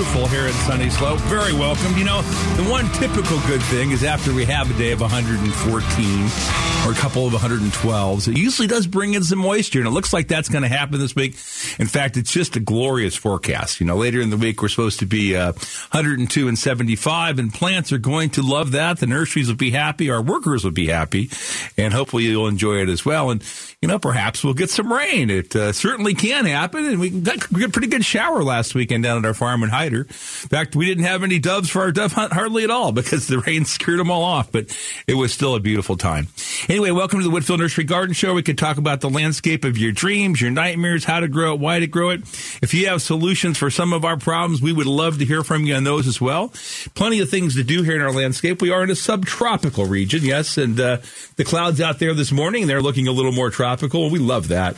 beautiful here at Sunny Slope. Very welcome. You know, the one typical good thing is after we have a day of 114 or a couple of 112s, it usually does bring in some moisture, and it looks like that's going to happen this week. In fact, it's just a glorious forecast. You know, later in the week, we're supposed to be uh, 102 and 75, and plants are going to love that. The nurseries will be happy, our workers will be happy, and hopefully you'll enjoy it as well. And, you know, perhaps we'll get some rain. It uh, certainly can happen, and we got a pretty good shower last weekend down at our farm in Hyder. In fact, we didn't have any doves for our dove hunt hardly at all because the rain scared them all off, but it was still a beautiful time. Anyway, welcome to the Whitfill Nursery Garden Show. We could talk about the landscape of your dreams, your nightmares, how to grow it, why to grow it. If you have solutions for some of our problems, we would love to hear from you on those as well. Plenty of things to do here in our landscape. We are in a subtropical region, yes, and uh, the clouds out there this morning, they're looking a little more tropical. We love that.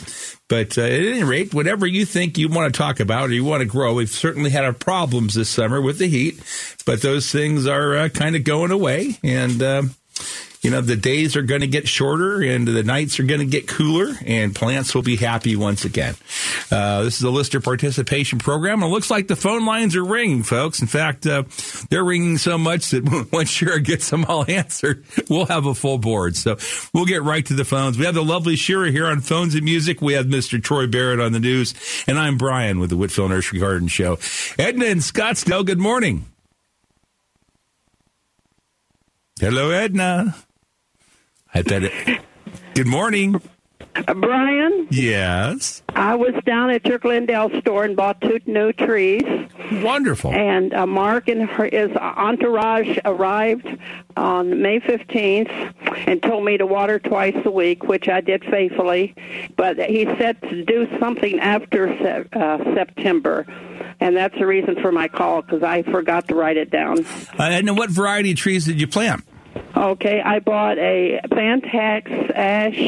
But uh, at any rate, whatever you think you want to talk about or you want to grow, we've certainly had our problems this summer with the heat, but those things are uh, kind of going away. And, uh, you know, the days are going to get shorter and the nights are going to get cooler and plants will be happy once again. Uh, this is a listener participation program. It looks like the phone lines are ringing, folks. In fact, uh, they're ringing so much that once Shira gets them all answered, we'll have a full board. So we'll get right to the phones. We have the lovely Shira here on Phones and Music. We have Mr. Troy Barrett on the news. And I'm Brian with the Whitfill Nursery Garden Show. Edna in Scottsdale, good morning. Hello, Edna. I bet it. Good morning. Uh, Brian, Yes. I was down at your Glendale store and bought two new trees. Wonderful. And uh, Mark and her, his entourage arrived on May 15th and told me to water twice a week, which I did faithfully. But he said to do something after se- uh, September. And that's the reason for my call because I forgot to write it down. Uh, and what variety of trees did you plant? Okay, I bought a Fan-Tex ash.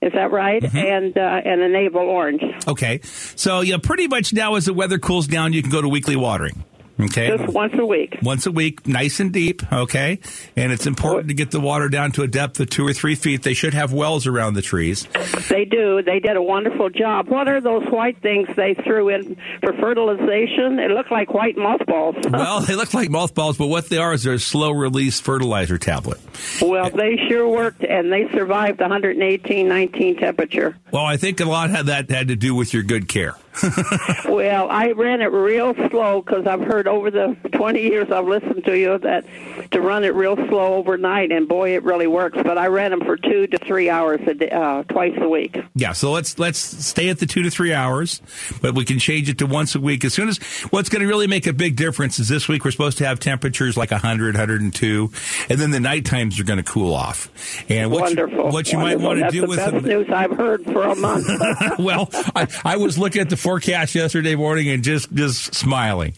Is that right? And uh, and a navel orange. Okay. So, yeah, pretty much now as the weather cools down, you can go to weekly watering. Okay. Just once a week. Once a week, nice and deep. Okay. And it's important to get the water down to a depth of two or three feet. They should have wells around the trees. They do. They did a wonderful job. What are those white things they threw in for fertilization? It looked like white mothballs. Well, they look like mothballs, but what they are is they're a slow release fertilizer tablet. well, they sure worked, and they survived 118, 19 temperature. Well, I think a lot of that had to do with your good care. Well, I ran it real slow because I've heard over the 20 years I've listened to you that to run it real slow overnight, and boy, it really works. But I ran them for two to three hours a day, uh, twice a week. Yeah, so let's let's stay at the two to three hours, but we can change it to once a week. As soon as what's going to really make a big difference is this week we're supposed to have temperatures like 100, 102, and then the night times are going to cool off. And what Wonderful. you, what you might want to do the with best them. news I've heard for a month. well, I, I was looking at the forecast yesterday morning and just just smiling.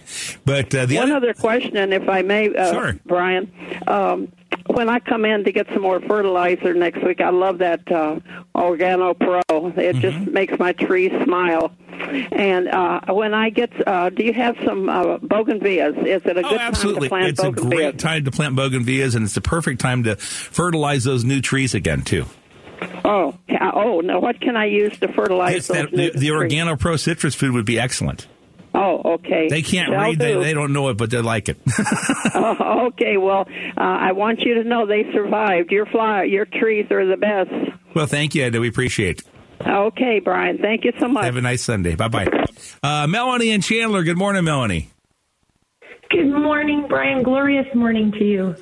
But uh, the One other, other question, if I may, uh, Sure. Brian. Um, when I come in to get some more fertilizer next week, I love that uh, Organo Pro. It just Mm-hmm. makes my trees smile. And uh, when I get, uh, do you have some uh, bougainvilleas? Is it a oh, good absolutely, time to plant it's a great time to plant bougainvilleas, and it's the perfect time to fertilize those new trees again too. Oh, yeah. oh, now what can I use to fertilize It's those that, the, the trees? Organo Pro citrus food would be excellent. Oh, okay. They can't Shall read, they, do. they don't know it, but they like it. Oh, okay. Well, uh, I want you to know they survived. Your fly, your trees are the best. well, thank you, Ed. We appreciate it. Okay, Brian. Thank you so much. Have a nice Sunday. Bye bye. Uh, Melanie and Chandler. Good morning, Melanie. Good morning, Brian. Glorious morning to you.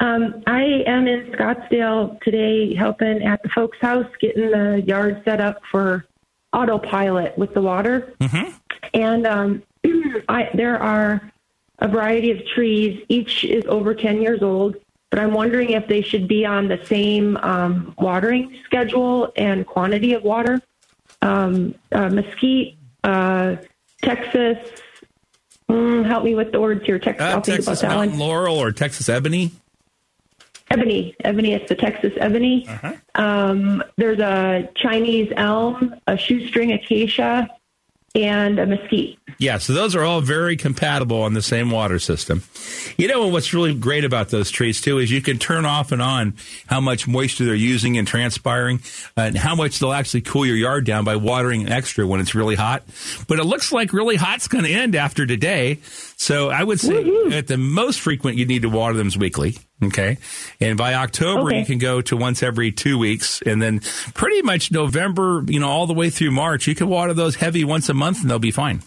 Um, I am in Scottsdale today helping at the folks' house, getting the yard set up for autopilot with the water. Mm-hmm. And um, I, there are a variety of trees. Each is over 10 years old, but I'm wondering if they should be on the same um, watering schedule and quantity of water. Um, uh, mesquite, uh, Texas, mm, help me with the words here. Texas, Uh, I'll think about Texas that Mountain. Laurel or Texas Ebony. Ebony, ebony. It's the Texas ebony. Uh-huh. Um, there's a Chinese elm, a shoestring acacia, and a mesquite. Yeah, so those are all very compatible on the same water system. You know what's really great about those trees too is you can turn off and on how much moisture they're using and transpiring, uh, and how much they'll actually cool your yard down by watering extra when it's really hot. But it looks like really hot's going to end after today, so I would say at the most frequent you need to water them is weekly. Okay, and by October Okay. you can go to once every two weeks, and then pretty much November, you know, all the way through March, you can water those heavy once a month, and they'll be fine.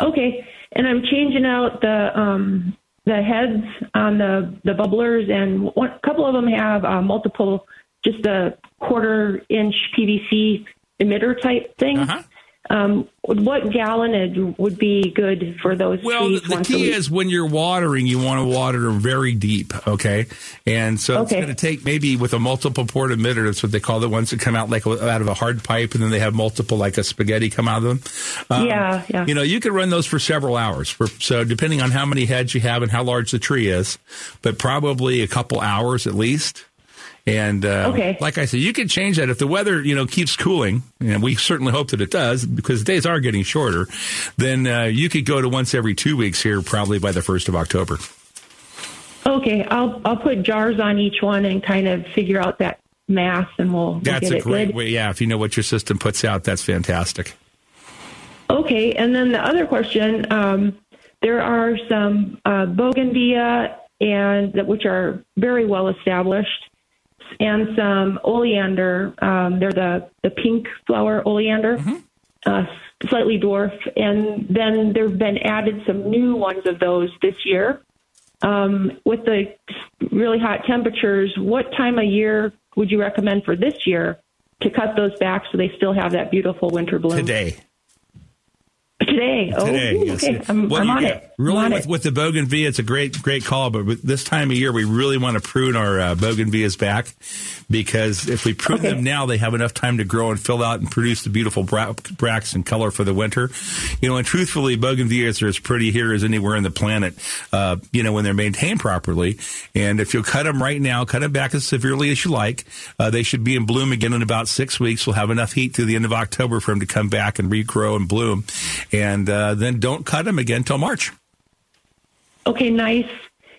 Okay, and I'm changing out the um, the heads on the the bubblers, and one, a couple of them have uh, multiple, just a quarter inch PVC emitter type thing. Uh-huh. Um, what gallonage would be good for those Well, trees? the, the key is when you're watering, you want to water very deep, okay? And so it's going to take maybe with a multiple port emitter, that's what they call the ones that come out like out of a hard pipe, and then they have multiple, like a spaghetti come out of them. Um, Yeah, yeah. You know, you can run those for several hours. For, so depending on how many heads you have and how large the tree is, but probably a couple hours at least. And uh, Okay. like I said, you can change that if the weather, you know, keeps cooling, and we certainly hope that it does because the days are getting shorter. Then uh, you could go to once every two weeks here, probably by the first of October. Okay, I'll I'll put jars on each one and kind of figure out that mass, and we'll, we'll That's get a it great good. way. Yeah, if you know what your system puts out, that's fantastic. Okay, and then the other question: um, there are some uh, bougainvillea and which are very well established, and some oleander. Um, they're the the pink flower oleander, uh, slightly dwarf, and then there've been added some new ones of those this year. Um, with the really hot temperatures, what time of year would you recommend for this year to cut those back so they still have that beautiful winter bloom? Today. Today. Oh, Today, ooh, yes. okay. I'm, I'm on it. Really, on with, it. with the bougainvillea, it's a great, great call. But this time of year, we really want to prune our uh, bougainvilleas back because if we prune Okay. them now, they have enough time to grow and fill out and produce the beautiful bra- bracts and color for the winter. You know, and truthfully, bougainvilleas are as pretty here as anywhere on the planet. Uh, you know, when they're maintained properly, and if you'll cut them right now, cut them back as severely as you like, uh, they should be in bloom again in about six weeks. We'll have enough heat through the end of October for them to come back and regrow and bloom, and uh, then don't cut them again till March. Okay, nice.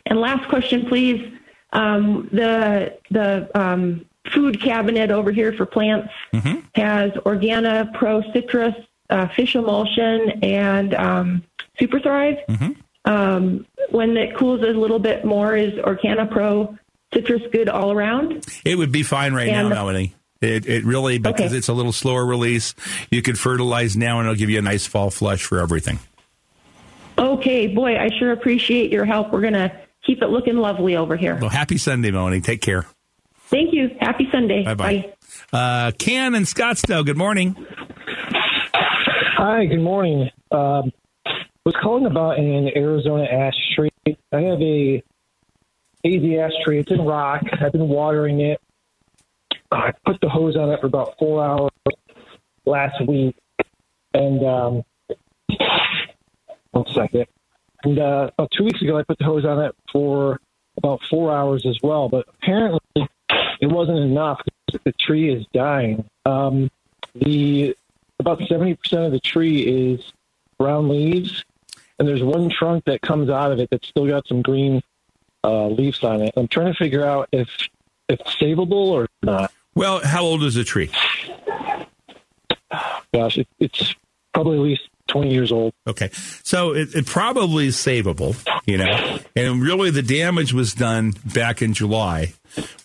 And last question, please. Um, the the um, food cabinet over here for plants Mm-hmm. has Organo Pro Citrus, uh, Fish Emulsion, and um, Super Thrive. Mm-hmm. Um, when it cools a little bit more, is Organo Pro Citrus good all around? It would be fine right And- now, Melanie. It, it really because Okay. it's a little slower release. You could fertilize now, and it'll give you a nice fall flush for everything. Okay, boy, I sure appreciate your help. We're gonna keep it looking lovely over here. Well, happy Sunday, Melanie. Take care. Thank you. Happy Sunday. Bye bye. Uh, Ken and Scottsdale. Good morning. Hi, good morning. Um, was calling about an Arizona ash tree. I have a AZ ash tree. It's in rock. I've been watering it. I put the hose on it for about four hours last week, and um, one second. And uh, about two weeks ago, I put the hose on it for about four hours as well. But apparently, it wasn't enough. The tree is dying. Um, the about 70% of the tree is brown leaves, and there's one trunk that comes out of it that's still got some green uh, leaves on it. I'm trying to figure out if if it's savable or not. Well, how old is the tree? Gosh, it, it's probably at least 20 years old. Okay, so it, it probably is savable, you know, and really the damage was done back in July,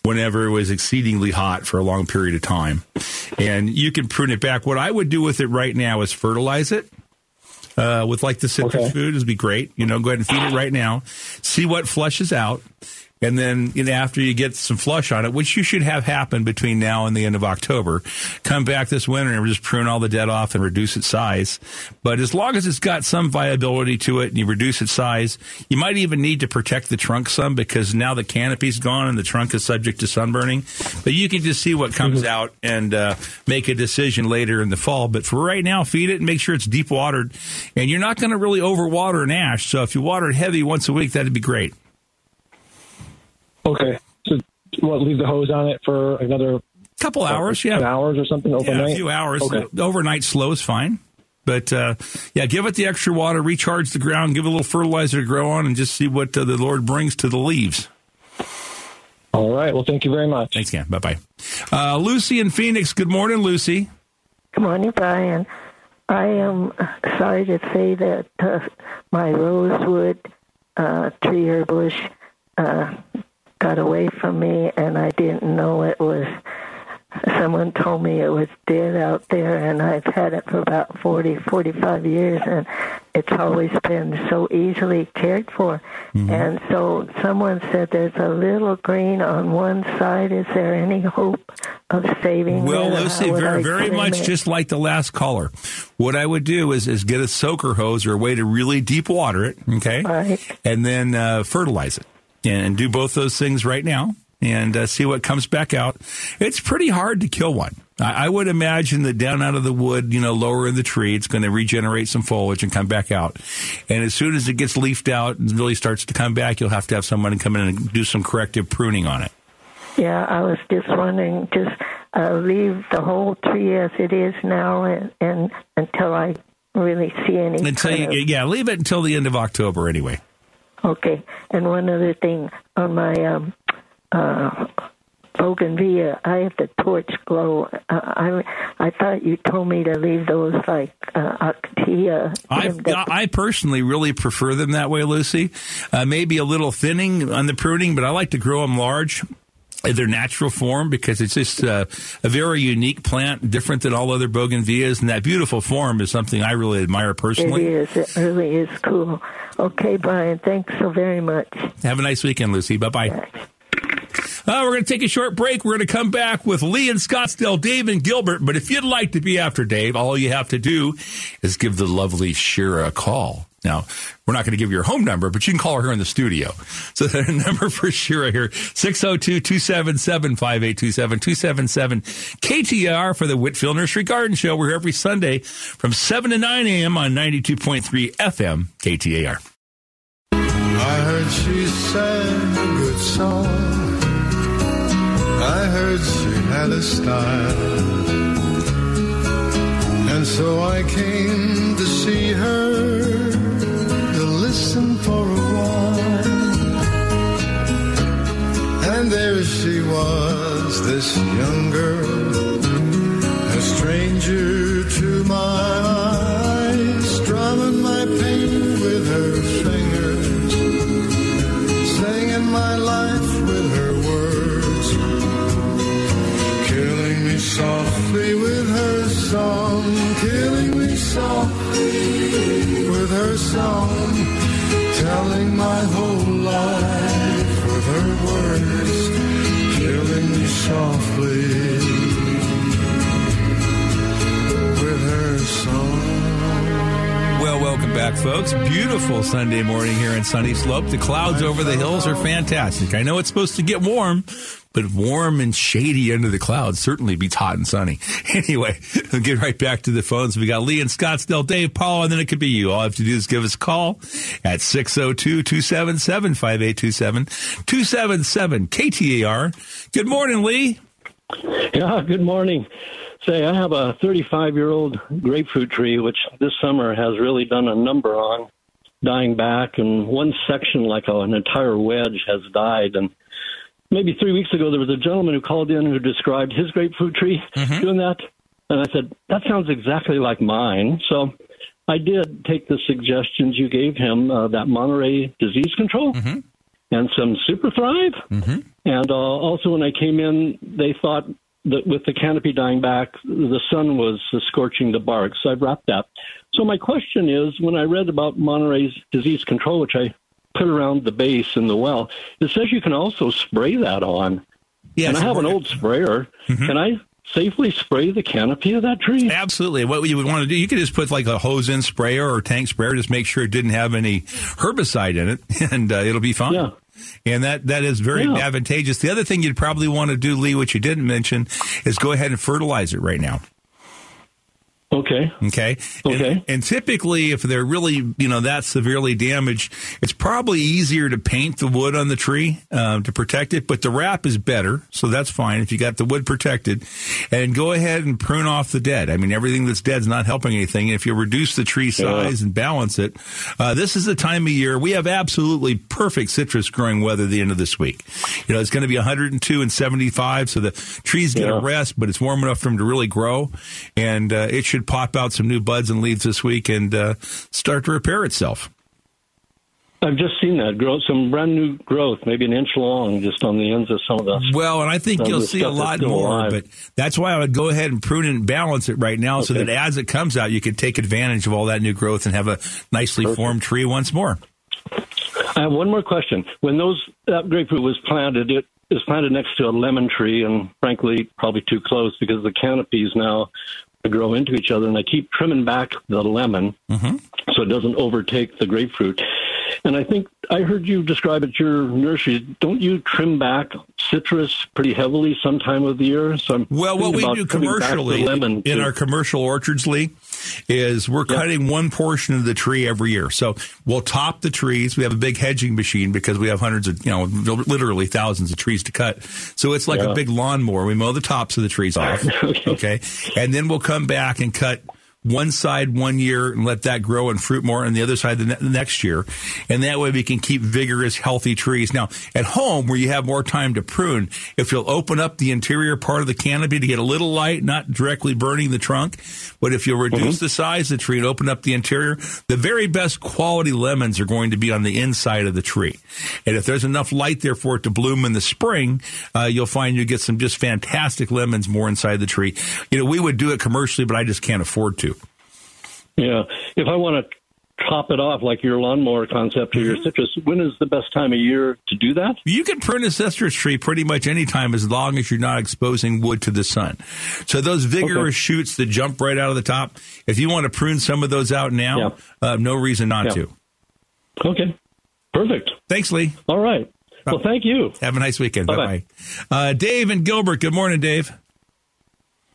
whenever it was exceedingly hot for a long period of time, and you can prune it back. What I would do with it right now is fertilize it. Uh, with like the citrus Okay. food would be great. You know, go ahead and feed it right now. See what flushes out. And then you know, after you get some flush on it, which you should have happen between now and the end of October, come back this winter and just prune all the dead off and reduce its size. But as long as it's got some viability to it and you reduce its size, you might even need to protect the trunk some because now the canopy's gone and the trunk is subject to sunburning. But you can just see what comes out and uh, make a decision later in the fall. But for right now, feed it and make sure it's deep watered. And you're not going to really overwater an ash. So if you water it heavy once a week, that'd be great. Okay. So what? Leave the hose on it for another couple hours, yeah, hours or something overnight. Yeah, a few hours. Okay. Overnight slow is fine. But uh, yeah, give it the extra water, recharge the ground, give it a little fertilizer to grow on, and just see what uh, the Lord brings to the leaves. All right. Well, thank you very much. Thanks, again. Bye bye. Uh, Lucy in Phoenix. Good morning, Lucy. Good morning, Brian. I am sorry to say that uh, my rosewood uh, tree or bush uh, got away from me, and I didn't know it was. Someone told me it was dead out there, and I've had it for about 40, 45 years, and it's always been so easily cared for. Mm-hmm. And so someone said there's a little green on one side. Is there any hope of saving Well, Lucy, very, very much it? just like the last caller. What I would do is, is get a soaker hose or a way to really deep water it, okay? Right. And then uh, fertilize it. And do both those things right now and uh, see what comes back out. It's pretty hard to kill one. I, I would imagine that down out of the wood, you know, lower in the tree, it's going to regenerate some foliage and come back out. And as soon as it gets leafed out and really starts to come back, you'll have to have someone come in and do some corrective pruning on it. Yeah, I was just wondering, just uh, leave the whole tree as it is now, and, and until I really see any. Until you, yeah, leave it until the end of October anyway. Okay, and one other thing on my um, uh, bougainvillea, I have the torch glow. Uh, I I thought you told me to leave those like uh, actia. I. I personally really prefer them that way, Lucy. Uh, maybe a little thinning on the pruning, but I like to grow them large their natural form because it's just uh, a very unique plant, different than all other bougainvilleas, and that beautiful form is something I really admire personally. is. It really is cool. Okay, Brian. Thanks so very much. Have a nice weekend, Lucy. Bye bye. Uh, we're going to take a short break. We're going to come back with Lee in Scottsdale, Dave and Gilbert. But if you'd like to be after Dave, all you have to do is give the lovely Shira a call. Now, we're not going to give you her home number, but you can call her here in the studio. So the number for Shira here, 602-277-5827, 277-KTAR for the Whitfill Nursery Garden Show. We're here every Sunday from 7 to 9 a.m. on 92.3 FM KTAR. I heard she sang a good song. I heard she had a style. And so I came to see her, listen for a while. And there she was, this young girl, a stranger to my eyes, strumming my pain with her fingers, singing my life with her words, killing me softly with her song, killing me softly with her song, my whole life her words, killing me softly with her song. Well, welcome back, folks. Beautiful Sunday morning here in Sunny Slope. The clouds over the hills are fantastic. I know it's supposed to get warm, but warm and shady under the clouds certainly beats hot and sunny. Anyway, we'll get right back to the phones. We got Lee in Scottsdale, Dave, Paul, and then it could be you. All you have to do is give us a call at 602-277-5827, 277-KTAR. Good morning, Lee. Yeah, good morning. Say, I have a 35 year old grapefruit tree, which this summer has really done a number on dying back, and one section, like an entire wedge, has died. And maybe three weeks ago, there was a gentleman who called in who described his grapefruit tree doing that. And I said, that sounds exactly like mine. So I did take the suggestions you gave him, uh, that Monterey disease control and some Super Thrive. And uh, also, when I came in, they thought that with the canopy dying back, the sun was uh, scorching the bark. So I wrapped that. So my question is, when I read about Monterey's disease control, which I put around the base in the well. It says you can also spray that on. Yes, and I have an old sprayer. Mm-hmm. Can I safely spray the canopy of that tree? Absolutely. What you would want to do, you could just put like a hose in sprayer or tank sprayer, just make sure it didn't have any herbicide in it, and uh, it'll be fine. Yeah. And that, that is very Yeah. advantageous. The other thing you'd probably want to do, Lee, which you didn't mention, is go ahead and fertilize it right now. Okay. Okay. Okay. And, and typically, if they're really, you know, that severely damaged, it's probably easier to paint the wood on the tree um, to protect it. But the wrap is better, so that's fine if you got the wood protected. And go ahead and prune off the dead. I mean, everything that's dead is not helping anything. If you reduce the tree size and balance it, uh, this is the time of year we have absolutely perfect citrus growing weather the end of this week. You know, it's going to be 102 and 75, so the trees get a rest, but it's warm enough for them to really grow, and uh, it should pop out some new buds and leaves this week and uh, start to repair itself. I've just seen that grow some brand new growth, maybe an inch long, just on the ends of some of the. Well, and I think you'll see a lot more, alive. but that's why I would go ahead and prune it and balance it right now so that as it comes out, you can take advantage of all that new growth and have a nicely formed tree once more. I have one more question. When those that grapefruit was planted, it is planted next to a lemon tree, and frankly, probably too close because the canopies now grow into each other, and I keep trimming back the lemon mm-hmm. so it doesn't overtake the grapefruit. And I think I heard you describe at your nursery. Don't you trim back citrus pretty heavily some time of the year? So I'm Well, what we do trimming back the commercially in to- our commercial orchards, Lee, is we're cutting one portion of the tree every year. So we'll top the trees. We have a big hedging machine because we have hundreds of, you know, literally thousands of trees to cut. So it's like a Yeah. big lawnmower. We mow the tops of the trees off. okay. And then we'll come back and cut one side one year and let that grow and fruit more, and the other side the, ne- the next year. And that way we can keep vigorous, healthy trees. Now, at home, where you have more time to prune, if you'll open up the interior part of the canopy to get a little light, not directly burning the trunk, but if you'll reduce the size of the tree and open up the interior, the very best quality lemons are going to be on the inside of the tree. And if there's enough light there for it to bloom in the spring, uh, you'll find you get some just fantastic lemons more inside the tree. You know, we would do it commercially, but I just can't afford to. Yeah. If I want to top it off like your lawnmower concept or Mm-hmm. your citrus, when is the best time of year to do that? You can prune a citrus tree pretty much any time as long as you're not exposing wood to the sun. So those vigorous shoots that jump right out of the top, if you want to prune some of those out now, uh, no reason not Yeah. to. Okay. Perfect. Thanks, Lee. All right. Well, thank you. Have a nice weekend. Bye Bye-bye. bye. Uh, Dave and Gilbert. Good morning, Dave.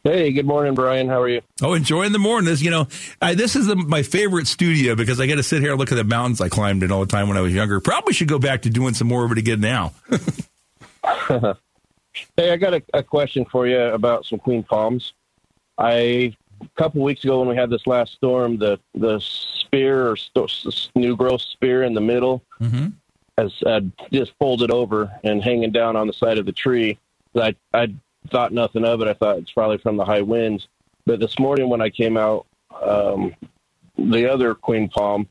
Hey, good morning, Brian. How are you? Oh, enjoying the morning. This, you know, I, this is the, my favorite studio because I get to sit here and look at the mountains I climbed in all the time when I was younger. Probably should go back to doing some more of it again now. Hey, I got a, a question for you about some queen palms. I a couple weeks ago when we had this last storm, the the spear or sto- s- new growth spear in the middle Mhm. has uh, just folded over and hanging down on the side of the tree. I I thought nothing of it. I thought it's probably from the high winds. But this morning when I came out, um, the other queen palm,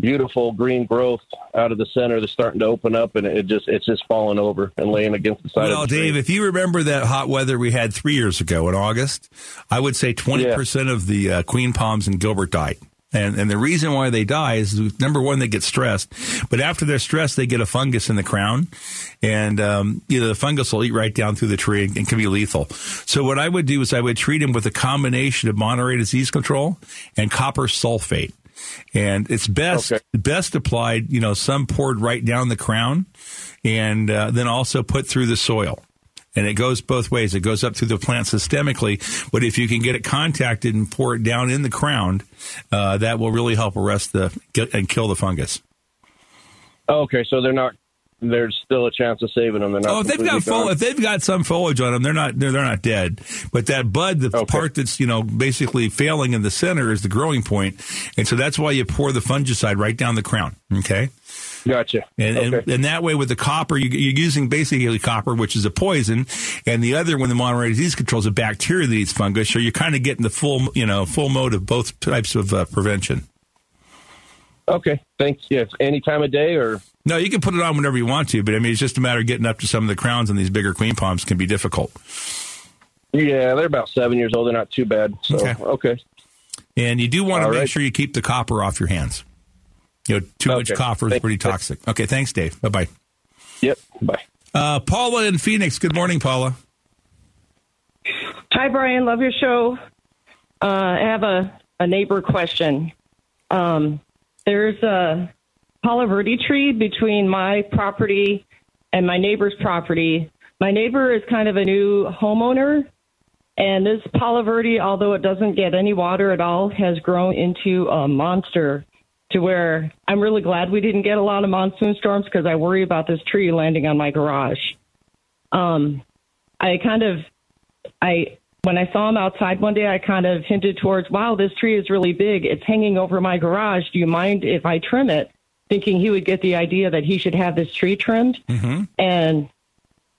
beautiful green growth out of the center, that's starting to open up, and it just it's just falling over and laying against the side Well, of the. Dave, if you remember that hot weather we had three years ago in August, I would say 20% of the uh, queen palms in Gilbert died. And, and the reason why they die is number one, they get stressed, but after they're stressed, they get a fungus in the crown, and um, you know the fungus will eat right down through the tree and, and can be lethal. So what I would do is I would treat them with a combination of Monterey disease control and copper sulfate, and it's best Okay. best applied. You know, some poured right down the crown, and uh, then also put through the soil. And it goes both ways. It goes up through the plant systemically, but if you can get it contacted and pour it down in the crown, uh, that will really help arrest the and kill the fungus. Okay, so they're not. There's still a chance of saving them. They're not. Oh, if they've got if they've got some foliage on them, they're not they're, they're not dead. But that bud, the Okay. part that's you know basically failing in the center, is the growing point, and so that's why you pour the fungicide right down the crown. Okay. Gotcha. And, and, okay. and that way, with the copper, you, you're using basically copper, which is a poison, and the other one, the Monterey disease control, is a bacteria that eats fungus. So you're kind of getting the full, you know, full mode of both types of uh, prevention. okay. Thanks. Yes. Any time of day or No, you can put it on whenever you want to, but I mean, it's just a matter of getting up to some of the crowns, and these bigger queen palms can be difficult. yeah, they're about seven years old. They're not too bad. So Okay. okay. And you do want to make right. sure you keep the copper off your hands. You know, too much Okay. copper is pretty toxic. Okay, thanks, Dave. Bye bye. Yep. Bye. Uh, Paula in Phoenix. Good morning, Paula. Hi, Brian. Love your show. Uh, I have a, a neighbor question. Um, there's a Palo Verde tree between my property and my neighbor's property. My neighbor is kind of a new homeowner, and this Palo Verde, although it doesn't get any water at all, has grown into a monster to where I'm really glad we didn't get a lot of monsoon storms because I worry about this tree landing on my garage. Um, I kind of I when I saw him outside one day, I kind of hinted towards, "Wow, this tree is really big. It's hanging over my garage. Do you mind if I trim it?" Thinking he would get the idea that he should have this tree trimmed, Mm-hmm. and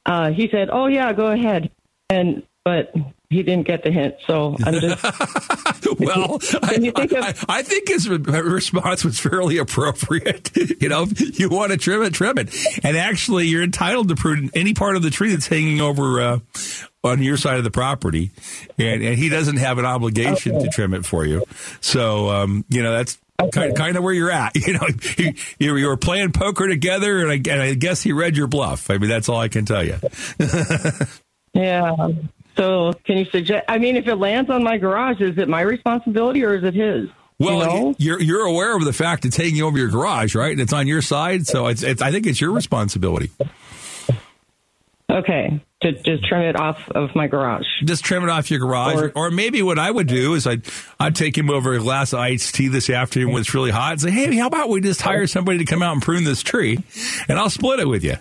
uh, he said, "Oh yeah, go ahead." And but he didn't get the hint, so I'm just well, I, Can you think of- I, I think his response was fairly appropriate. you know, if you want to trim it, trim it. And actually, you're entitled to prune any part of the tree that's hanging over uh, on your side of the property, and, and he doesn't have an obligation to trim it for you. So, um, you know, that's. Kind, kind of where you're at, you know. You, you, you were playing poker together, and I, and I guess he read your bluff. I mean, that's all I can tell you. yeah. So can you suggest? I mean, if it lands on my garage, is it my responsibility or is it his? Well, you know? you're you're aware of the fact it's hanging over your garage, right? And it's on your side, so it's, it's I think it's your responsibility. Okay, to just trim it off of my garage. Just trim it off your garage, or, Or- maybe what I would do is I'd I'd take him over a glass of iced tea this afternoon when it's really hot, and say, hey, how about we just hire somebody to come out and prune this tree, and I'll split it with you.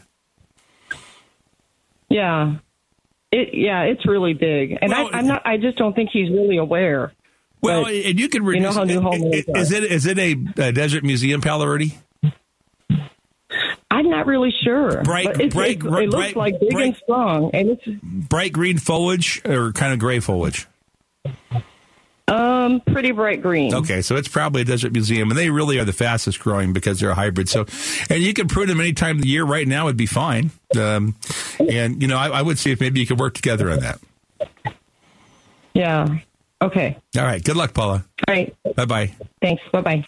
Yeah, it yeah, it's really big, and Well, I, I'm not. I just don't think he's really aware. Well, But and you can you know reduce. how new homeowners is it is it a, a desert museum, Palo Verde? I'm not really sure. Bright- but it's, bright- it's- bright- it looks like big bright- and strong, and it's Bright green foliage or kind of gray foliage? Um pretty bright green. Okay, so it's probably a desert museum, and they really are the fastest growing because they're a hybrid. So, and you can prune them any time of the year. Right now would be fine. Um, and you know, I, I would see if maybe you could work together on that. Yeah. Okay. All right. Good luck, Paula. All right. Bye bye. Thanks. Bye bye.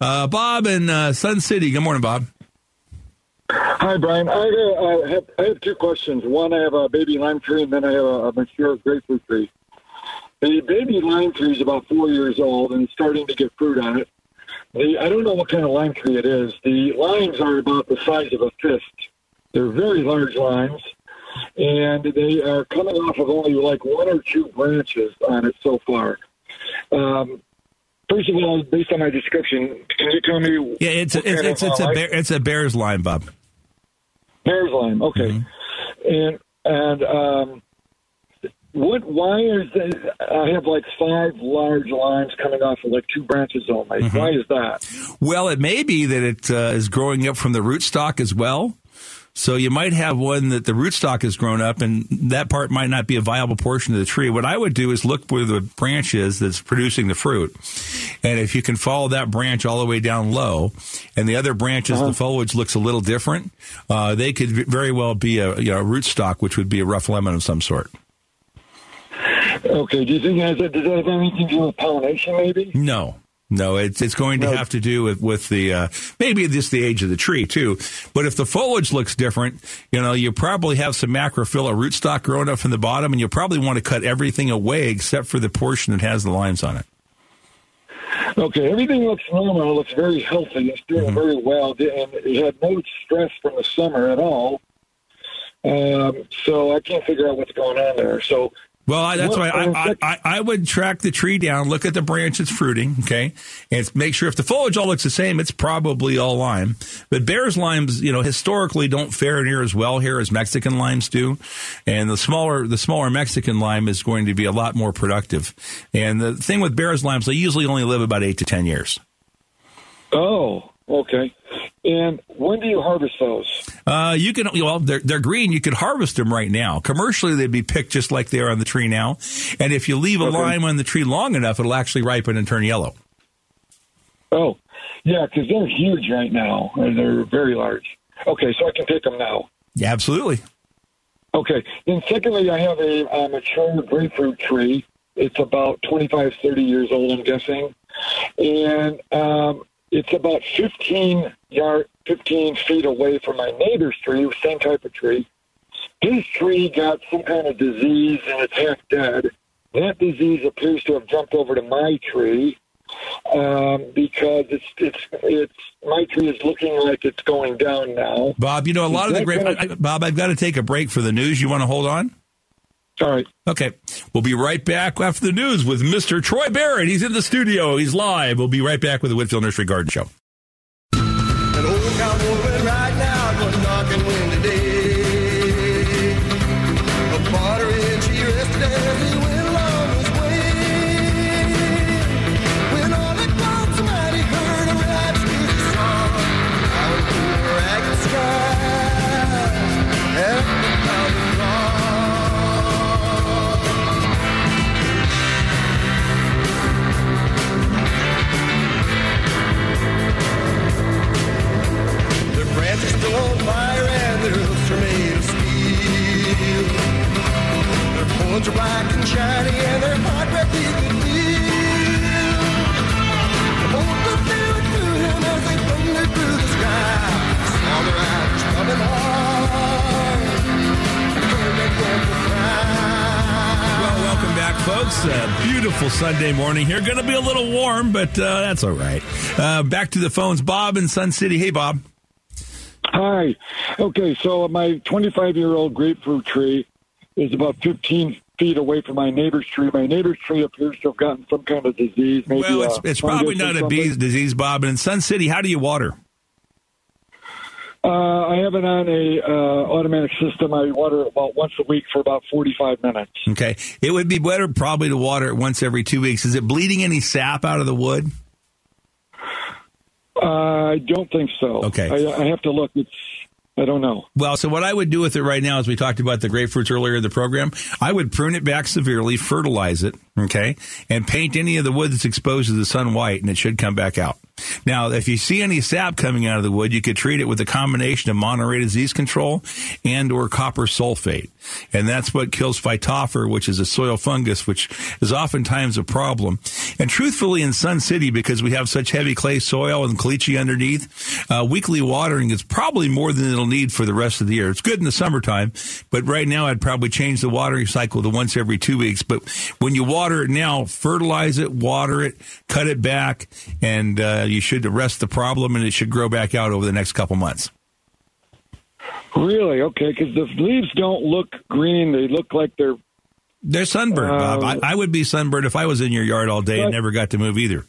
Uh, Bob in uh, Sun City. Good morning, Bob. Hi, Brian. I, uh, I have I have two questions. One, I have a baby lime tree, and then I have a, a mature grapefruit tree. The baby lime tree is about four years old and starting to get fruit on it. The I don't know what kind of lime tree it is. The limes are about the size of a fist. They're very large limes, and they are coming off of only like one or two branches on it so far. Um, first of all, based on my description, can you tell me? Yeah, it's a, it's it's, it's a bear, it's a Bearss lime, Bob. Bearss lime. Okay. And and um, what? Why is that? I have like five large lines coming off of like two branches only. Why is that? Well, it may be that it uh, is growing up from the rootstock as well. So you might have one that the rootstock has grown up, and that part might not be a viable portion of the tree. What I would do is look where the branch is that's producing the fruit, and if you can follow that branch all the way down low, and the other branches, the foliage looks a little different, uh, they could very well be a you know, rootstock, which would be a rough lemon of some sort. Okay. Do you think has, does that have anything to do with pollination? Maybe. No. No, it's it's going to have to do with with the uh, maybe just the age of the tree too. But if the foliage looks different, you know, you probably have some macrophylla rootstock growing up from the bottom, and you'll probably want to cut everything away except for the portion that has the limes on it. Okay. Everything looks normal. It looks very healthy. It's doing very well, and it had no stress from the summer at all. Um, so I can't figure out what's going on there. So Well, I, that's What- why I, I, I, I would track the tree down, look at the branch it's fruiting, okay, and make sure if the foliage all looks the same, it's probably all lime. But Bearss limes, you know, historically don't fare near as well here as Mexican limes do, and the smaller the smaller Mexican lime is going to be a lot more productive. And the thing with Bearss limes, they usually only live about eight to ten years. Oh, okay. And when do you harvest those? Uh, you can well, they're they're green. You could harvest them right now. Commercially, they'd be picked just like they are on the tree now. And if you leave a Okay. lime on the tree long enough, it'll actually ripen and turn yellow. Oh, yeah, because they're huge right now. and They're very large. Okay, so I can take them now. Yeah, absolutely. Okay. Then, secondly, I have a, uh mature grapefruit tree. It's about 25, 30 years old, I'm guessing. And um, it's about 15 yard, 15 feet away from my neighbor's tree, same type of tree. His tree got some kind of disease and it's half dead. That disease appears to have jumped over to my tree um, because it's it's it's my tree is looking like it's going down now. Bob, you know a lot of the Is great. gonna- I- Bob, I've got to take a break for the news. You want to hold on? All right. Okay. We'll be right back after the news with Mr. Troy Barrett. He's in the studio. He's live. We'll be right back with the Whitfill Nursery Garden Show. Sunday morning here. Going to be a little warm, but uh, that's all right. Uh, back to the phones. Bob in Sun City. Hey, Bob. Hi. Okay, so my 25 year old grapefruit tree is about 15 feet away from my neighbor's tree. My neighbor's tree appears to have gotten some kind of disease. Maybe well, it's, it's probably not a bee disease, Bob. And in Sun City, how do you water? Uh, I have it on a uh, automatic system. I water it about once a week for about 45 minutes. Okay. It would be better probably to water it once every two weeks. Is it bleeding any sap out of the wood? Uh, I don't think so. Okay. I, I have to look. It's I don't know. Well, so what I would do with it right now, as we talked about the grapefruits earlier in the program, I would prune it back severely, fertilize it, okay, and paint any of the wood that's exposed to the sun white, and it should come back out. Now, if you see any sap coming out of the wood, you could treat it with a combination of Monterey disease control and or copper sulfate. And that's what kills phytophthora, which is a soil fungus, which is oftentimes a problem. And truthfully, in Sun City, because we have such heavy clay soil and caliche underneath, uh, weekly watering is probably more than it'll need for the rest of the year. It's good in the summertime, but right now I'd probably change the watering cycle to once every two weeks. But when you water it now, fertilize it, water it, cut it back, and uh, you should arrest the problem and it should grow back out over the next couple months. Really? Okay, because the leaves don't look green. They look like they're They're sunburned, Bob. Uh, I, I would be sunburned if I was in your yard all day and never got to move either.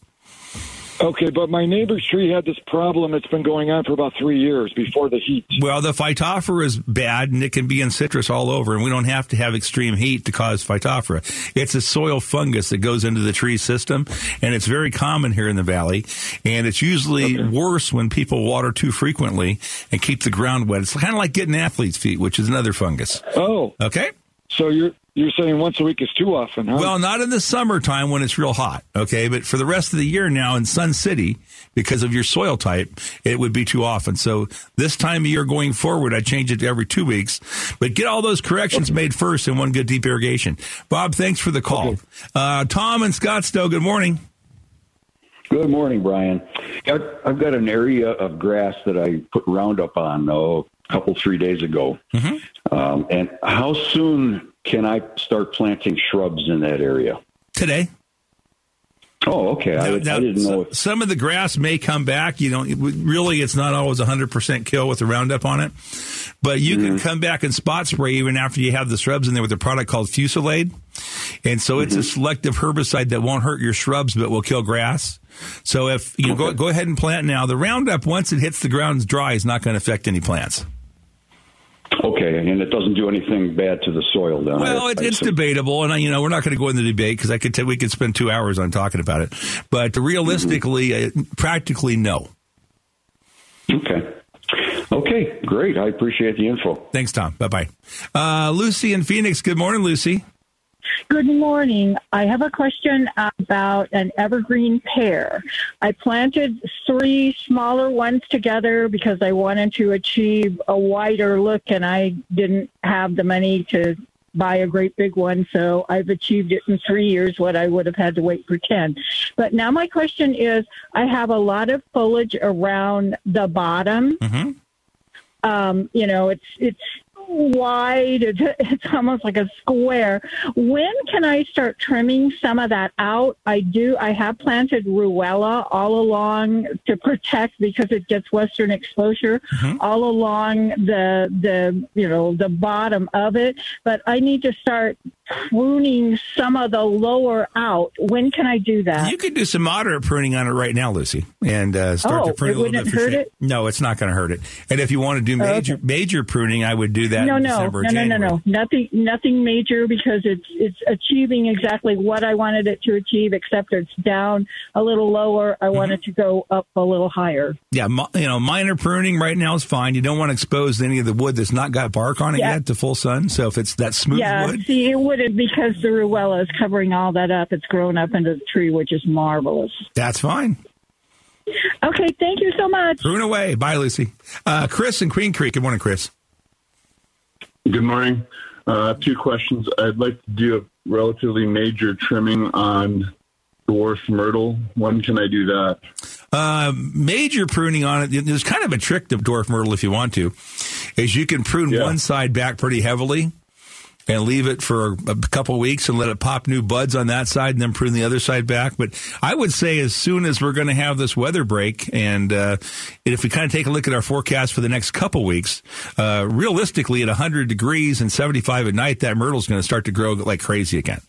Okay. But my neighbor's tree had this problem. It's been going on for about three years before the heat. Well, the phytophthora is bad, and it can be in citrus all over, and we don't have to have extreme heat to cause phytophthora. It's a soil fungus that goes into the tree system, and it's very common here in the valley. And it's usually worse when people water too frequently and keep the ground wet. It's kind of like getting athlete's feet, which is another fungus. Oh, Okay. so you're you're saying once a week is too often, huh? Well, not in the summertime when it's real hot, okay? But for the rest of the year now in Sun City, because of your soil type, it would be too often. So this time of year going forward, I change it to every two weeks. But get all those corrections made first in one good deep irrigation. Bob, thanks for the call. Uh, Tom and Scottsdale, good morning. Good morning, Brian. I've I've got an area of grass that I put Roundup on oh, a couple, three days ago. Um, and how soon can I start planting shrubs in that area? Today. Oh, okay. I, I Now, didn't know. s- Some of the grass may come back. You would- really, it's not always 100% kill with the Roundup on it. But you Mm-hmm. can come back and spot spray even after you have the shrubs in there with a product called Fusilade. And so it's Mm-hmm. a selective herbicide that won't hurt your shrubs, but will kill grass. So if you go, go ahead and plant now, the Roundup, once it hits the ground and dry, is not going to affect any plants. Okay, and it doesn't do anything bad to the soil, then. Well, I- it, I it's debatable, and you know we're not going to go into debate because I could t- we could spend two hours on talking about it. But realistically, uh, practically no. Okay. Okay, great. I appreciate the info. Thanks, Tom. Bye bye. Uh, Lucy in Phoenix. Good morning, Lucy. Good morning. I have a question about an evergreen pear. I planted three smaller ones together because I wanted to achieve a wider look and I didn't have the money to buy a great big one. So I've achieved it in three years, what I would have had to wait for 10. But now my question is I have a lot of foliage around the bottom. Mm-hmm. Um, you know, it's, it's, wide. It's, it's almost like a square. When can i start trimming some of that out? I do. I have planted ruellia all along to protect because it gets western exposure mm-hmm. all along the the you know the bottom of it. But i need to start pruning some of the lower out when can i do that You could do some moderate pruning on it right now, Lucy, and uh, start Oh, to prune it a little bit hurt it? No, it's not going to hurt it. And if you want to do Oh, okay. major major pruning, I would do that no, in no, no, no, no, no, nothing, nothing major because it's it's achieving exactly what I wanted it to achieve, except it's down a little lower. I want Mm-hmm. it to go up a little higher. Yeah, mo- you know, minor pruning right now is fine. You don't want to expose any of the wood that's not got bark on it Yeah. yet to full sun. So if it's that smooth yeah, wood, see, it wouldn't because the ruellia is covering all that up. It's grown up into the tree, which is marvelous. that's fine. Okay, thank you so much. Prune away. Bye, Lucy. Uh, Chris in Queen Creek. Good morning, Chris. Good morning. Uh, two questions. I'd like to do a relatively major trimming on dwarf myrtle. When can I do that? Uh, major pruning on it. There's kind of a trick to dwarf myrtle if you want to, is you can prune one side back pretty heavily and leave it for a couple weeks and let it pop new buds on that side and then prune the other side back. But I would say as soon as we're going to have this weather break and, uh, if we kind of take a look at our forecast for the next couple weeks, uh, realistically at 100 degrees and 75 at night, that myrtle's going to start to grow like crazy again.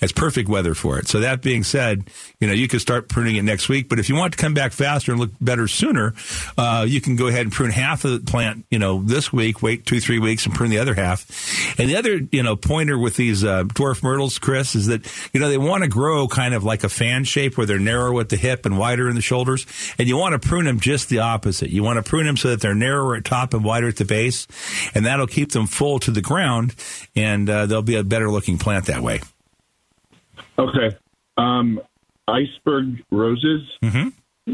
It's perfect weather for it. So that being said, you know, you can start pruning it next week, but if you want to come back faster and look better sooner, uh, you can go ahead and prune half of the plant, you know, this week, wait two, three weeks and prune the other half. And the other, you know, pointer with these, uh, dwarf myrtles, Chris, is that, you know, they want to grow kind of like a fan shape where they're narrow at the hip and wider in the shoulders. And you want to prune them just the opposite. You want to prune them so that they're narrower at top and wider at the base. And that'll keep them full to the ground and, uh, they'll be a better looking plant that way. Okay. Um, iceberg roses. Mm-hmm.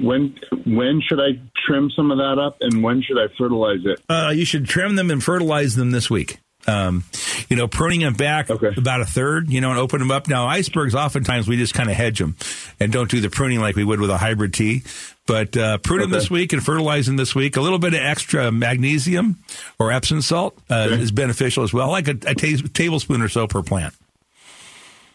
When when should I trim some of that up, and when should I fertilize it? Uh, you should trim them and fertilize them this week. Um, you know, pruning them back about a third, you know, and open them up. Now, icebergs, oftentimes we just kind of hedge them and don't do the pruning like we would with a hybrid tea. But uh, prune them Okay. this week and fertilize them this week. A little bit of extra magnesium or Epsom salt uh, is beneficial as well, like a, a ta- tablespoon or so per plant.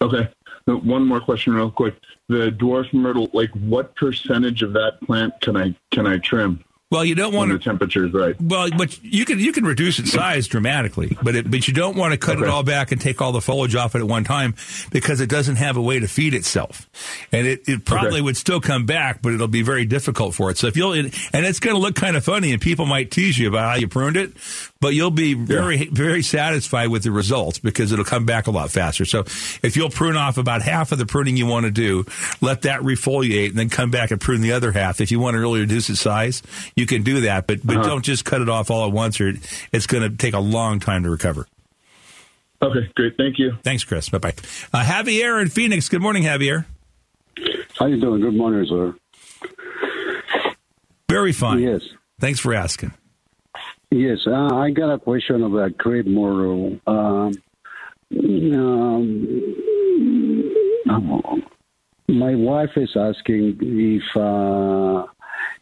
Okay. Uh, One more question, real quick. The dwarf myrtle, like, what percentage of that plant can I can I trim? Well, you don't want to, the temperatures right. Well, but you can you can reduce its size dramatically, but it, but you don't want to cut it all back and take all the foliage off it at one time because it doesn't have a way to feed itself, and it, it probably would still come back, but it'll be very difficult for it. So if you'll and it's going to look kind of funny, and people might tease you about how you pruned it, but you'll be very very satisfied with the results because it'll come back a lot faster. So if you'll prune off about half of the pruning you want to do, let that refoliate, and then come back and prune the other half. If you want to really reduce its size, you can do that, but but Uh-huh. don't just cut it off all at once, or it's going to take a long time to recover. Okay, great. Thank you. Thanks, Chris. Bye bye. Uh, Javier in Phoenix. Good morning, Javier. How you doing? Good morning, sir. Very fine. Yes. Thanks for asking. Yes, uh, I got a question about crepe myrtle. Um, um, my wife is asking if uh,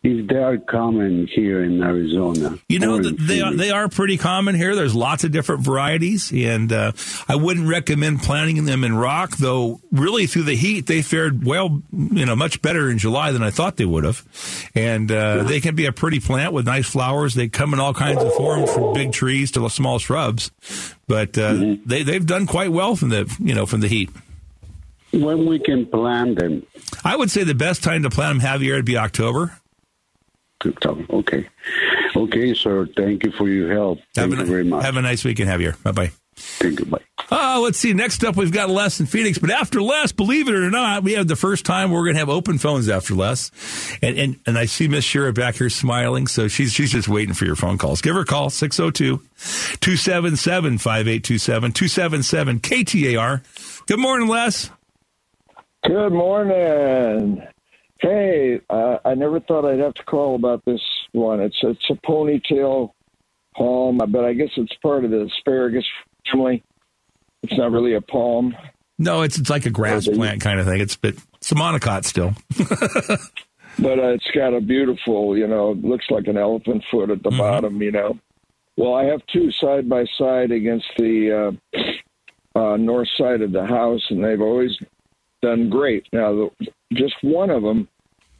if they are common here in Arizona. You know, they are, they are pretty common here. There's lots of different varieties, and uh, I wouldn't recommend planting them in rock, though. Really, through the heat, they fared well, you know, much better in July than I thought they would have. And uh, they can be a pretty plant with nice flowers. They come in all kinds of forms, from big trees to small shrubs. But uh, Mm-hmm. they they've done quite well from the you know from the heat. When we can plant them? I would say the best time to plant them, Javier, would be October. Okay. Okay, sir. Thank you for your help. Thank you very much. Have a nice weekend, Javier. Bye bye. Thank you. Bye. Oh, let's see. Next up, we've got Les in Phoenix. But after Les, believe it or not, we have the first time we're going to have open phones after Les. And, and, and I see Miss Shira back here smiling. So she's, she's just waiting for your phone calls. Give her a call, 602 277 5827 277 KTAR. Good morning, Les. Good morning. Hey, uh, I never thought I'd have to call about this one. It's it's a ponytail palm, but I guess it's part of the asparagus family. it's not really a palm. No, it's it's like a grass plant kind of thing. It's but it's a monocot still. but uh, it's got a beautiful, you know, looks like an elephant foot at the Mm-hmm. bottom, you know. Well, I have two side by side against the uh, uh, north side of the house, and they've always done great. Now, the, just one of them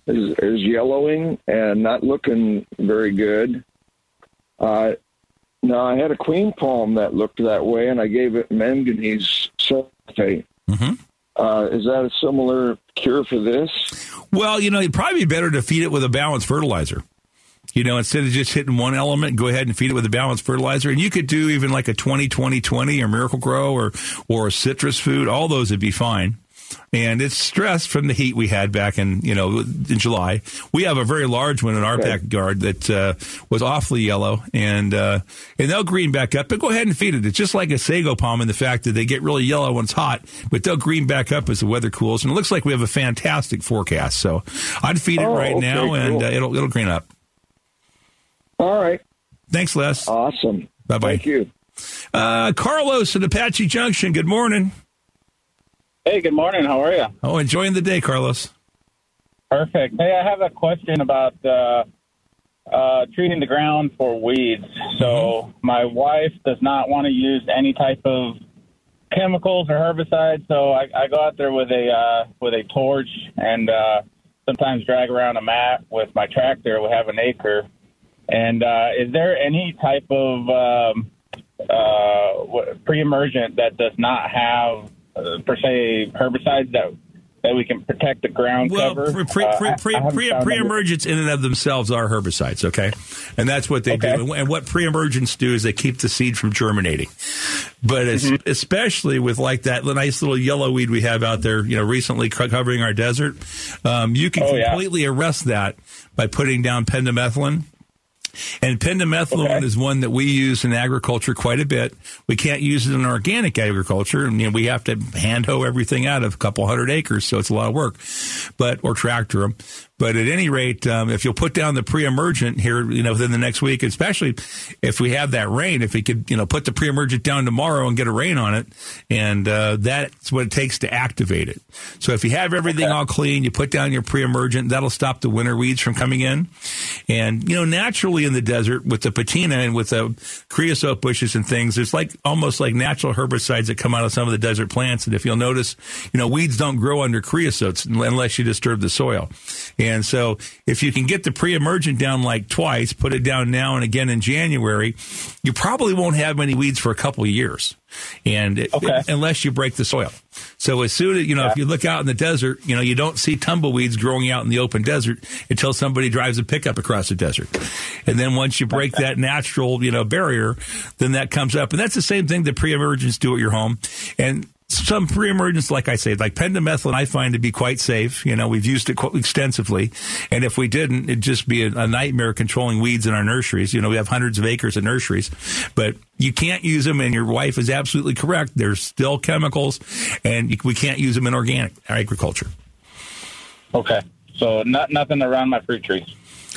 is, is yellowing and not looking very good. Uh, now, I had a queen palm that looked that way, and I gave it manganese sulfate. Mm-hmm. Uh, is that a similar cure for this? Well, you know, it'd probably be better to feed it with a balanced fertilizer. You know, instead of just hitting one element, go ahead and feed it with a balanced fertilizer. And you could do even like a 20 20 20 or Miracle-Gro or, or a citrus food. All those would be fine. And it's stress from the heat we had back in, you know, in July. We have a very large one in our backyard that uh, was awfully yellow, and uh, and they'll green back up. But go ahead and feed it. It's just like a sago palm in the fact that they get really yellow when it's hot, but they'll green back up as the weather cools. And it looks like we have a fantastic forecast. So I'd feed it Oh, right okay, now, and uh, it'll it'll green up. All right. Thanks, Les. Awesome. Bye bye. Thank you. Uh, Carlos at Apache Junction. Good morning. Hey, good morning. How are you? Oh, enjoying the day, Carlos. Perfect. Hey, I have a question about uh, uh, treating the ground for weeds. So, my wife does not want to use any type of chemicals or herbicides. So, I, I go out there with a uh, with a torch and uh, sometimes drag around a mat with my tractor. We have an acre. And uh, is there any type of um, uh, pre-emergent that does not have uh, per se herbicides that that we can protect the ground Well, cover? pre, pre, Uh, pre, pre, I haven't pre, pre-emergents in and of themselves are herbicides, okay? And that's what they do. And, what pre-emergents do is they keep the seed from germinating. But Mm-hmm. especially with like that nice little yellow weed we have out there, you know, recently covering our desert, um, you can Oh, yeah. completely arrest that by putting down pendimethalin. And pendimethalin is one that we use in agriculture quite a bit. We can't use it in organic agriculture, and you know, we have to hand hoe everything out of a couple hundred acres, so it's a lot of work. But or tractor them. But at any rate, um, if you'll put down the pre-emergent here, you know, within the next week, especially if we have that rain, if we could, you know, put the pre-emergent down tomorrow and get a rain on it, and uh, that's what it takes to activate it. So if you have everything all clean, you put down your pre-emergent, that'll stop the winter weeds from coming in. And you know, naturally in the desert with the patina and with the creosote bushes and things, there's like almost like natural herbicides that come out of some of the desert plants. And if you'll notice, you know, weeds don't grow under creosotes unless you disturb the soil. And so if you can get the pre-emergent down like twice, put it down now and again in January, you probably won't have many weeds for a couple of years. And it- unless you break the soil. So as soon as, you know, if you look out in the desert, you know, you don't see tumbleweeds growing out in the open desert until somebody drives a pickup across the desert. And then once you break that natural, you know, barrier, then that comes up. And that's the same thing that pre-emergents do at your home. And some pre-emergents, like I say, like pendimethalin, I find to be quite safe. You know, we've used it quite extensively, and if we didn't, it'd just be a, a nightmare controlling weeds in our nurseries. You know, we have hundreds of acres of nurseries, but you can't use them. And your wife is absolutely correct. There's still chemicals, and we can't use them in organic agriculture. Okay, so not nothing around my fruit trees.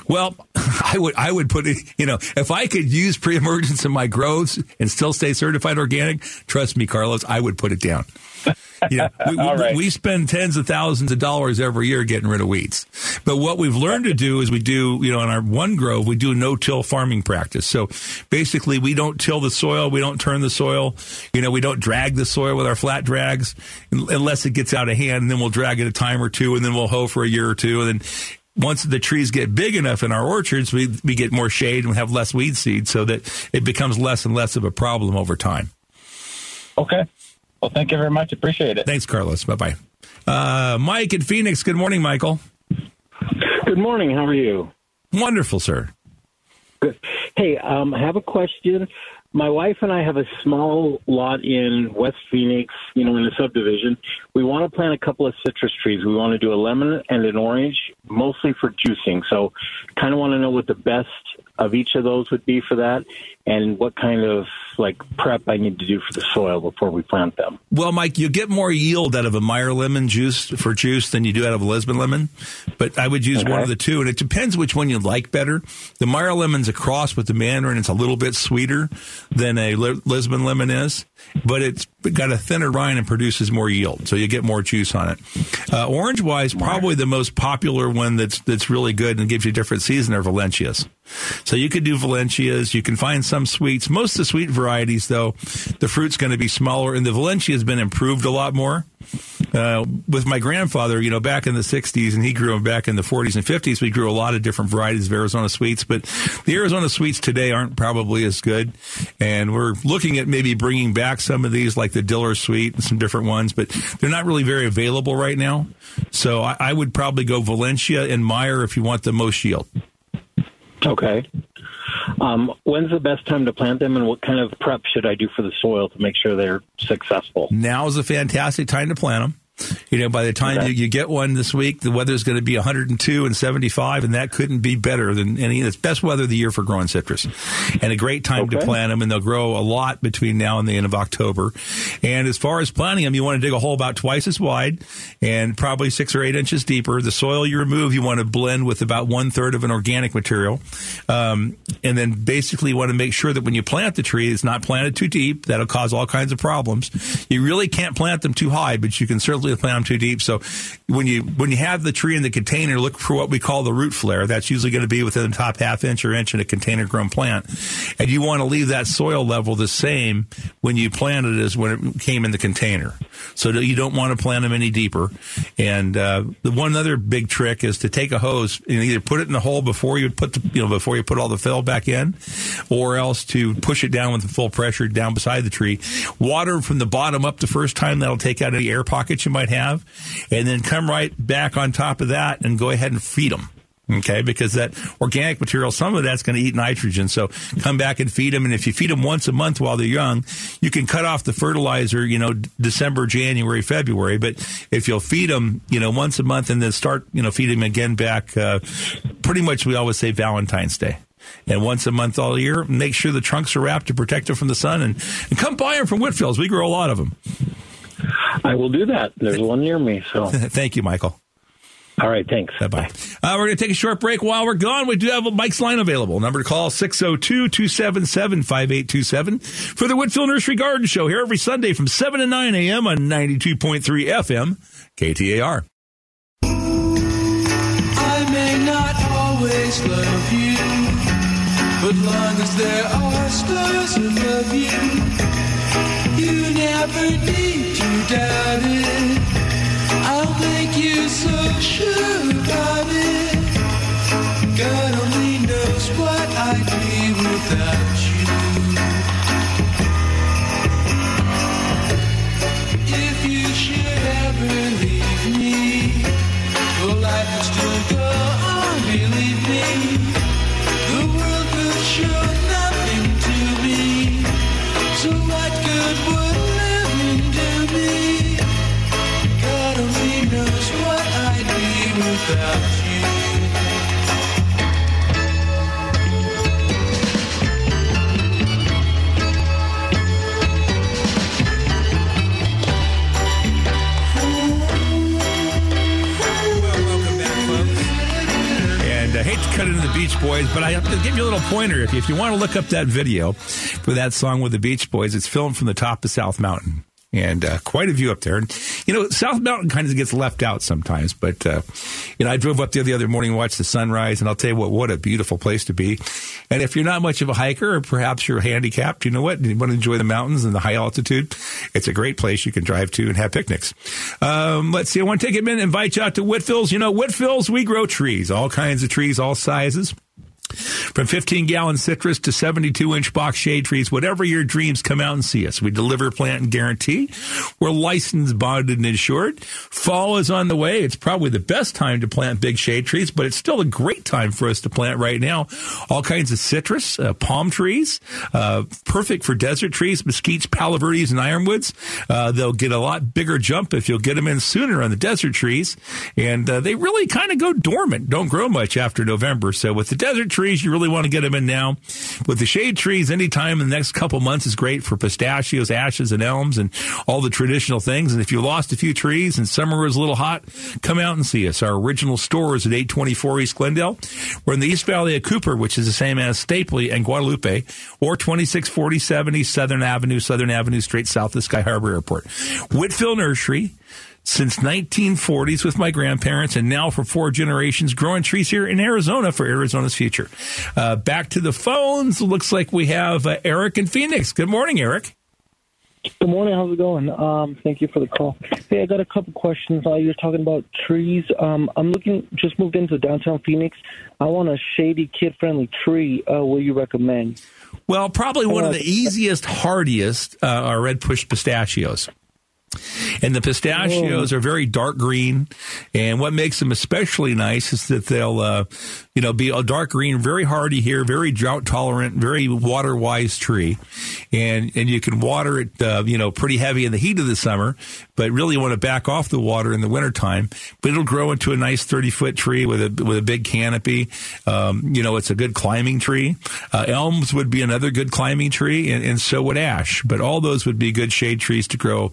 Well, I would I would put it. You know, if I could use pre-emergence in my grows and still stay certified organic, trust me, Carlos, I would put it down. Yeah, we, we, right. we spend tens of thousands of dollars every year getting rid of weeds. But what we've learned to do is we do, you know, in our one grove, we do no-till farming practice. So basically, we don't till the soil, we don't turn the soil, you know, we don't drag the soil with our flat drags unless it gets out of hand, and then we'll drag it a time or two, and then we'll hoe for a year or two, and then once the trees get big enough in our orchards, we, we get more shade and we have less weed seed so that it becomes less and less of a problem over time. Okay. Well, thank you very much. Appreciate it. Thanks, Carlos. Bye bye. Uh, Mike in Phoenix. Good morning, Michael. Good morning. How are you? Wonderful, sir. Good. Hey, um, I have a question. My wife and I have a small lot in West Phoenix, you know, in a subdivision. We want to plant a couple of citrus trees. We want to do a lemon and an orange, mostly for juicing. So, kind of want to know what the best of each of those would be for that, and what kind of like prep I need to do for the soil before we plant them. Well, Mike, you get more yield out of a Meyer lemon juice for juice than you do out of a Lisbon lemon. But I would use one of the two, and it depends which one you like better. The Meyer lemon's a cross with the Mandarin; it's a little bit sweeter. than a Lisbon lemon is, but it's got a thinner rind and produces more yield, so you get more juice on it. Uh, orange wise, probably the most popular one that's that's really good and gives you a different season are Valencias. So you could do Valencias. You can find some sweets. Most of the sweet varieties, though, the fruit's going to be smaller, and the Valencia has been improved a lot more. Uh, with my grandfather, you know, back in the 60s, and he grew them back in the 40s and 50s, we grew a lot of different varieties of Arizona sweets, but the Arizona sweets today aren't probably as good. And we're looking at maybe bringing back some of these, like the Diller sweet and some different ones, but they're not really very available right now. So I, I would probably go Valencia and Meyer if you want the most yield. Okay. Um, when's the best time to plant them, and what kind of prep should I do for the soil to make sure they're successful? Now is a fantastic time to plant them. You know, by the time Okay. you, you get one this week, the weather's going to be 102 and 75, and that couldn't be better than any. It's best weather of the year for growing citrus, and a great time to plant them. And they'll grow a lot between now and the end of October. And as far as planting them, you want to dig a hole about twice as wide and probably six or eight inches deeper. The soil you remove, you want to blend with about one third of an organic material, um, and then basically you want to make sure that when you plant the tree, it's not planted too deep. That'll cause all kinds of problems. You really can't plant them too high, but you can certainly plant them too deep. So when you when you have the tree in the container, look for what we call the root flare. That's usually going to be within the top half inch or inch in a container grown plant, and you want to leave that soil level the same when you plant it as when it came in the container. So you don't want to plant them any deeper. And uh, the one other big trick is to take a hose and either put it in the hole before you put the you know before you put all the fill back in, or else to push it down with the full pressure down beside the tree. Water from the bottom up the first time that'll take out any air pockets you might have, and then come right back on top of that and go ahead and feed them. Okay, because that organic material, some of that's going to eat nitrogen. So come back and feed them. And if you feed them once a month while they're young, you can cut off the fertilizer, you know, December, January, February. But if you'll feed them, you know, once a month and then start, you know, feeding them again back, uh, pretty much we always say Valentine's Day. And once a month all year, make sure the trunks are wrapped to protect them from the sun and, and come buy them from Whitfill's. We grow a lot of them. I will do that. There's one near me. So thank you, Michael. All right, thanks. Bye bye. Uh, we're going to take a short break. While we're gone, we do have Mike's line available. Number to call 602 277 5827 for the Whitfill Nursery Garden Show here every Sunday from 7 to 9 a.m. on 92.3 FM, KTAR. I may not always love you, but long as there are stars above you, you never need to doubt it. I'll make you so sure about it. God only knows what I'd be without you. If you should ever leave me, well, life would still go on, believe me. The world could show nothing to me. So what good would Uh, Boys, but I have to give you a little pointer. If you, if you want to look up that video for that song with the Beach Boys, it's filmed from the top of South Mountain. And uh, quite a view up there. And, you know, South Mountain kind of gets left out sometimes. But, uh, you know, I drove up there the other morning and watched the sunrise. And I'll tell you what, what a beautiful place to be. And if you're not much of a hiker or perhaps you're handicapped, you know what? You want to enjoy the mountains and the high altitude. It's a great place you can drive to and have picnics. Um, let's see. I want to take a minute and invite you out to Whitfill's. You know, Whitfill's, we grow trees, all kinds of trees, all sizes. From 15 gallon citrus to 72 inch box shade trees, whatever your dreams, come out and see us. We deliver plant and guarantee. We're licensed, bonded, and insured. Fall is on the way. It's probably the best time to plant big shade trees, but it's still a great time for us to plant right now. All kinds of citrus, uh, palm trees, uh, perfect for desert trees, mesquites, palo verdes, and ironwoods. Uh, they'll get a lot bigger jump if you'll get them in sooner on the desert trees. And uh, they really kind of go dormant, don't grow much after November. So with the desert trees, you really really want to get them in now. With the shade trees, anytime in the next couple months is great for pistachios, ashes, and elms, and all the traditional things. And if you lost a few trees and summer was a little hot, come out and see us. Our original store is at 824 East Glendale. We're in the East Valley of Cooper, which is the same as Stapley and Guadalupe, or 2647 East Southern Avenue, Southern Avenue, straight south of Sky Harbor Airport. Whitfill Nursery, since 1940s with my grandparents and now for four generations growing trees here in Arizona for Arizona's future. Uh, back to the phones. Looks like we have uh, Eric in Phoenix. Good morning, Eric. Good morning. How's it going? Um, thank you for the call. Hey, I got a couple questions. Uh, you're talking about trees. Um, I'm looking. Just moved into downtown Phoenix. I want a shady, kid-friendly tree. Uh, what will you recommend? Well, probably one of Uh, the easiest, hardiest uh, are red push pistachios. And the pistachios are very dark green. And what makes them especially nice is that they'll, uh, you know, be a dark green, very hardy here, very drought tolerant, very water wise tree. And, and you can water it, uh, you know, pretty heavy in the heat of the summer, but really want to back off the water in the wintertime. But it'll grow into a nice 30 foot tree with a, with a big canopy. Um, you know, it's a good climbing tree. Uh, elms would be another good climbing tree and, and so would ash, but all those would be good shade trees to grow,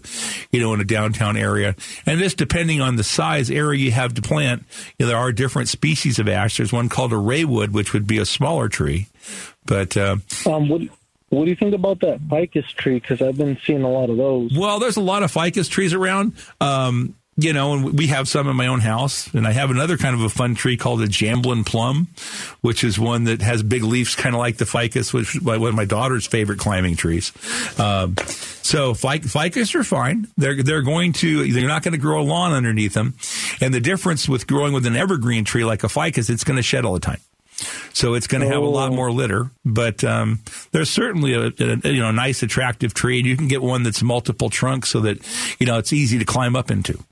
you know, in a downtown area. And this, depending on the size area you have to plant, you know, there are different species of ash. There's one called a raywood, which would be a smaller tree, but, uh, Um, what What do you think about that ficus tree? Because I've been seeing a lot of those. Well, there's a lot of ficus trees around. Um, you know, and we have some in my own house, and I have another kind of a fun tree called a jambolan plum, which is one that has big leaves, kind of like the ficus, which is one of my daughter's favorite climbing trees. Um, so ficus are fine. They're they're going to they're not going to grow a lawn underneath them, and the difference with growing with an evergreen tree like a ficus, it's going to shed all the time. So it's going to have a lot more litter, but um, there's certainly a, a you know nice attractive tree, and you can get one that's multiple trunks so that you know it's easy to climb up into.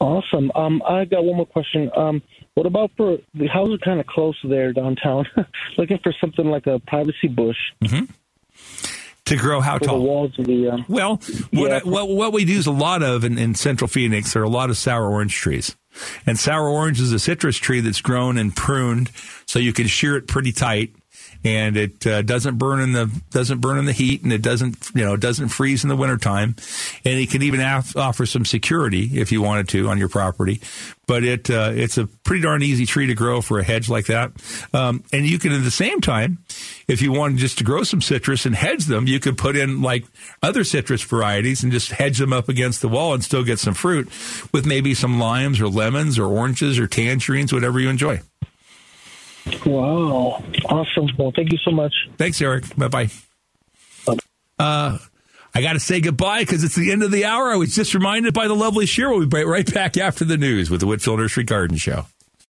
Awesome. Um, I got one more question. Um, what about for the houses kind of close there downtown? Looking for something like a privacy bush. Mm-hmm. To grow how for tall? The walls of the. Um, Well, what, I, what what we do is a lot of in, in Central Phoenix. There are a lot of sour orange trees, and sour orange is a citrus tree that's grown and pruned, so you can shear it pretty tight, and it uh, doesn't burn in the doesn't burn in the heat, and it doesn't you know doesn't freeze in the wintertime, and it can even af- offer some security if you wanted to on your property. But it uh, it's a pretty darn easy tree to grow for a hedge like that, um, and you can at the same time, if you wanted just to grow some citrus and hedge them, you could put in like other citrus varieties and just hedge them up against the wall and still get some fruit with maybe some limes or lemons or oranges or tangerines, whatever you enjoy. Wow. Awesome. Well, thank you so much. Thanks, Eric. Bye bye. Uh, I got to say goodbye because it's the end of the hour. I was just reminded by the lovely Cheryl. We'll be right back after the news with the Whitfill Nursery Garden Show.